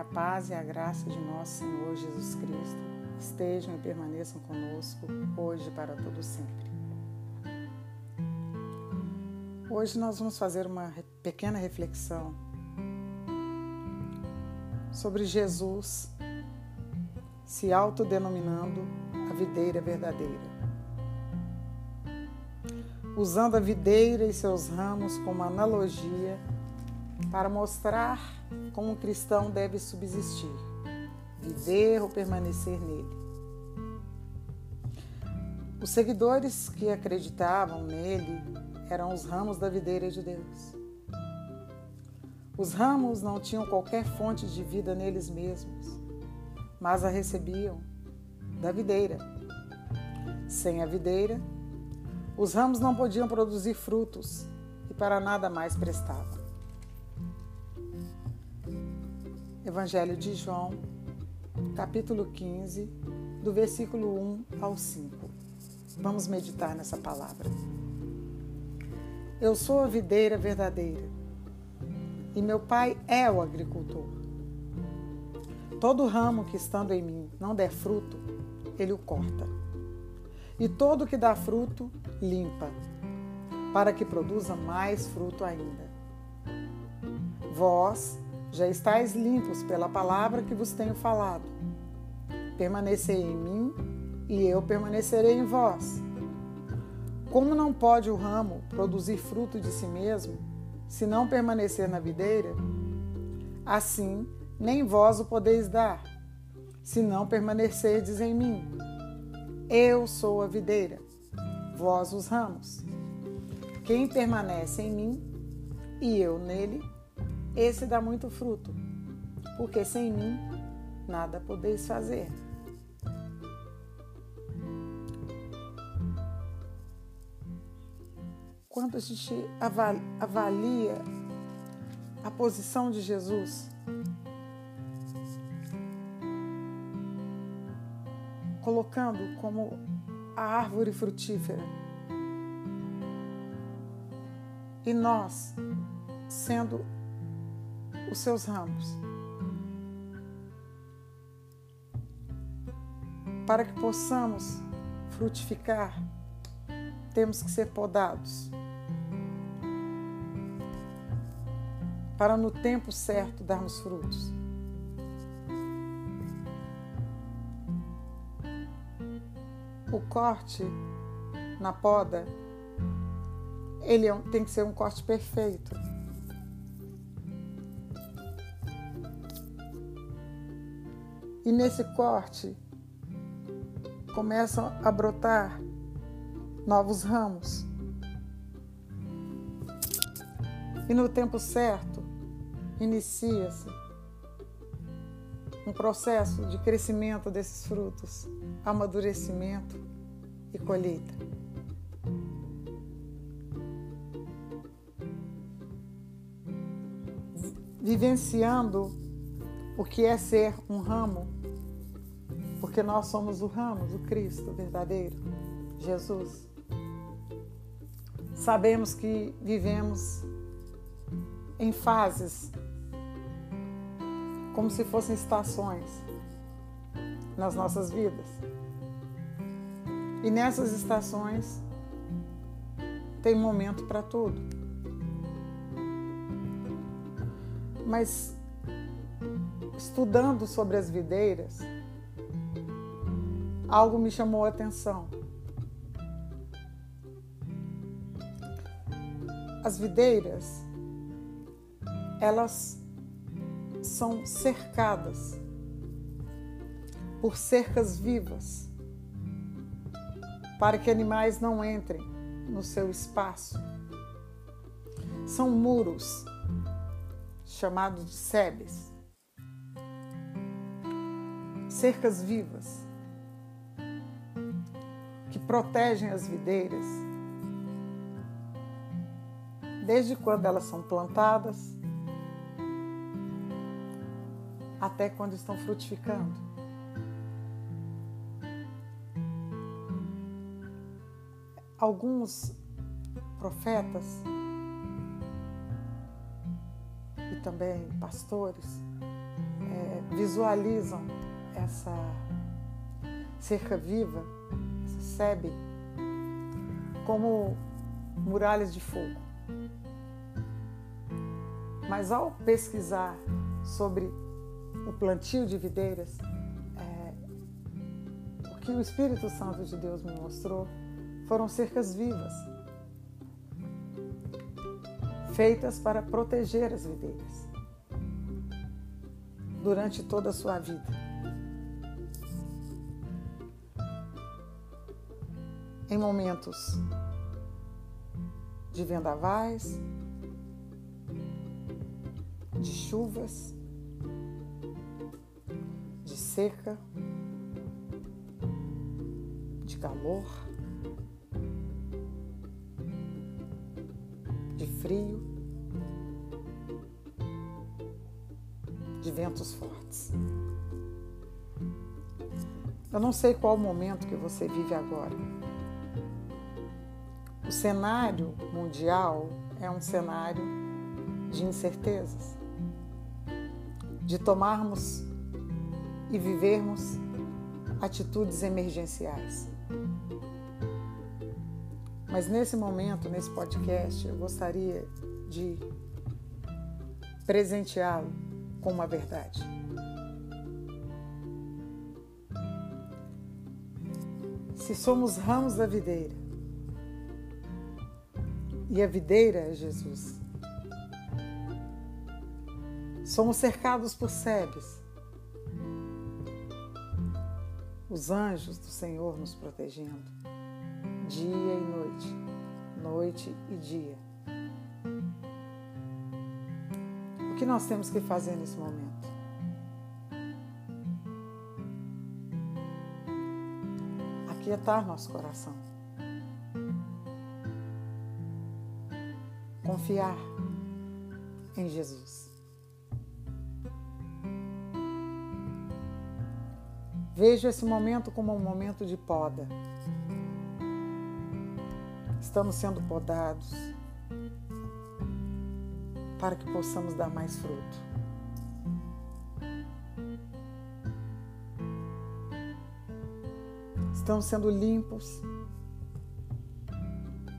a paz e a graça de nosso Senhor Jesus Cristo estejam e permaneçam conosco hoje para todo sempre. Hoje nós vamos fazer uma pequena reflexão sobre Jesus se autodenominando a videira verdadeira. Usando a videira e seus ramos como analogia para mostrar como um cristão deve subsistir, viver ou permanecer nele. Os seguidores que acreditavam nele eram os ramos da videira de Deus. Os ramos não tinham qualquer fonte de vida neles mesmos, mas a recebiam da videira. Sem a videira, os ramos não podiam produzir frutos e para nada mais prestavam. Evangelho de João, capítulo 15, do versículo 1 ao 5. Vamos meditar nessa palavra. Eu sou a videira verdadeira e meu pai é o agricultor. Todo ramo que estando em mim não der fruto, ele o corta. E todo que dá fruto, limpa, para que produza mais fruto ainda. Vós já estáis limpos pela palavra que vos tenho falado. Permanecei em mim e eu permanecerei em vós. Como não pode o ramo produzir fruto de si mesmo, se não permanecer na videira? Assim, nem vós o podeis dar, se não permanecerdes em mim. Eu sou a videira, vós os ramos. Quem permanece em mim e eu nele, esse dá muito fruto, porque sem mim nada podeis fazer. quando a gente avalia a posição de Jesus, colocando como a árvore frutífera, e nós sendo os seus ramos, para que possamos frutificar, temos que ser podados. para no tempo certo darmos frutos. O corte na poda, ele é tem que ser um corte perfeito. E nesse corte começam a brotar novos ramos. E no tempo certo, inicia-se um processo de crescimento desses frutos, amadurecimento e colheita. Vivenciando o que é ser um ramo, porque nós somos o ramo do Cristo verdadeiro, Jesus. Sabemos que vivemos em fases como se fossem estações nas nossas vidas. E nessas estações tem momento para tudo. Mas estudando sobre as videiras, algo me chamou a atenção. As videiras, elas são cercadas por cercas vivas para que animais não entrem no seu espaço. São muros chamados de sebes, cercas vivas que protegem as videiras desde quando elas são plantadas até quando estão frutificando. Alguns profetas e também pastores é, visualizam essa cerca viva, essa sebe, como muralhas de fogo. Mas ao pesquisar sobre o plantio de videiras, é, o que o Espírito Santo de Deus me mostrou foram cercas vivas, feitas para proteger as videiras durante toda a sua vida. Em momentos de vendavais, de chuvas, de seca, de calor, de frio, de ventos fortes. Eu não sei qual momento que você vive agora. O cenário mundial é um cenário de incertezas, de tomarmos e vivermos atitudes emergenciais. Mas nesse momento, nesse podcast, eu gostaria de presenteá-lo com uma verdade. Se somos ramos da videira e a videira é Jesus, somos cercados por sebes, os anjos do Senhor nos protegendo, dia e noite, noite e dia que nós temos que fazer nesse momento? Aquietar nosso coração. Confiar em Jesus. Vejo esse momento como um momento de poda. Estamos sendo podados para que possamos dar mais fruto. Estamos sendo limpos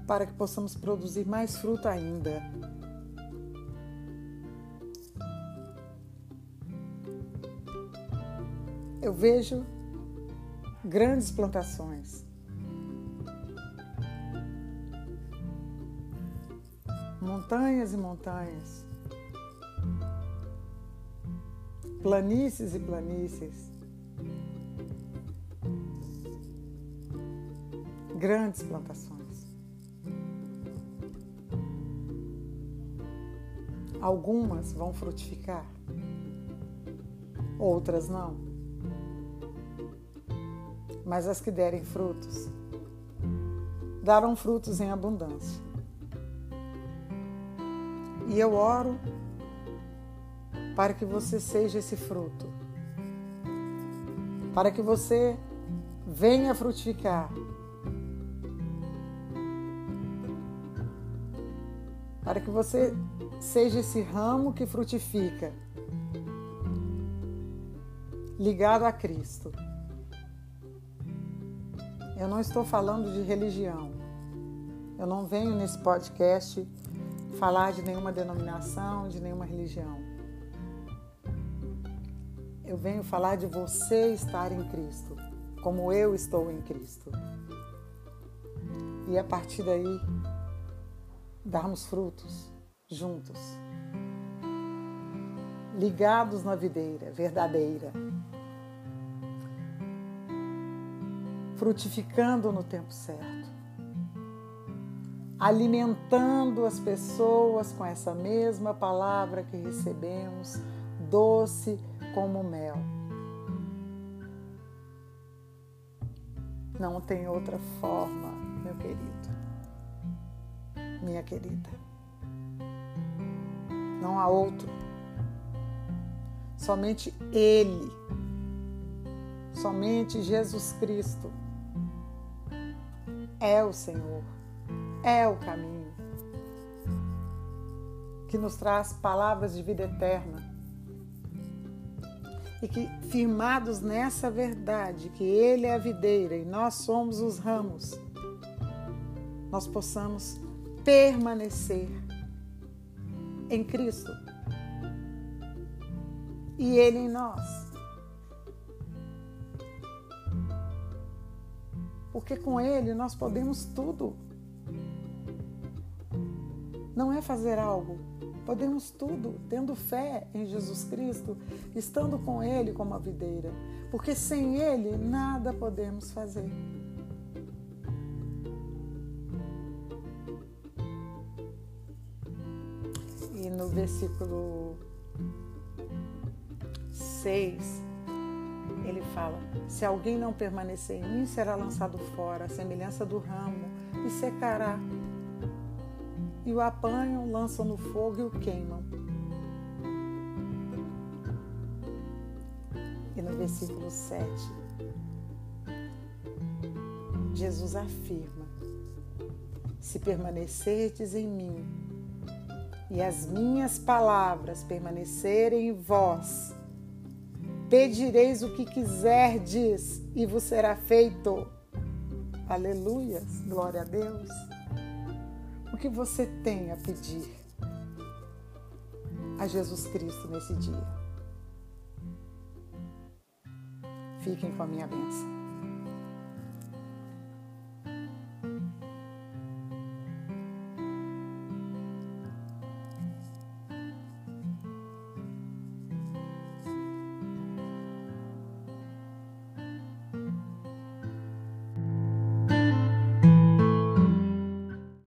para que possamos produzir mais fruto ainda. Eu vejo grandes plantações montanhas e montanhas, planícies e planícies, grandes plantações. Algumas vão frutificar, outras não. Mas as que derem frutos, darão frutos em abundância. E eu oro para que você seja esse fruto, para que você venha frutificar, para que você seja esse ramo que frutifica, ligado a Cristo. Eu não estou falando de religião. Eu não venho nesse podcast falar de nenhuma denominação, de nenhuma religião. Eu venho falar de você estar em Cristo, como eu estou em Cristo. E a partir daí, darmos frutos juntos, ligados na videira verdadeira, frutificando no tempo certo alimentando as pessoas com essa mesma palavra que recebemos, doce como mel. Não tem outra forma, meu querido, minha querida. Não há outro. Somente Ele, somente Jesus Cristo é o Senhor é o caminho que nos traz palavras de vida eterna. E que, firmados nessa verdade, que Ele é a videira e nós somos os ramos, nós possamos permanecer em Cristo e Ele em nós. Porque com Ele nós podemos tudo. Não é fazer algo, podemos tudo, tendo fé em Jesus Cristo, estando com Ele como a videira. Porque sem Ele nada podemos fazer. Versículo 6, ele fala: Se alguém não permanecer em mim, será lançado fora, a semelhança do ramo, e secará. E o apanham, lançam no fogo e o queimam. E no versículo 7, Jesus afirma: Se permanecerdes em mim e as minhas palavras permanecerem em vós, Pedireis o que quiserdes e vos será feito. Aleluias, glória a Deus. O que você tem a pedir a Jesus Cristo nesse dia? Fiquem com a minha bênção.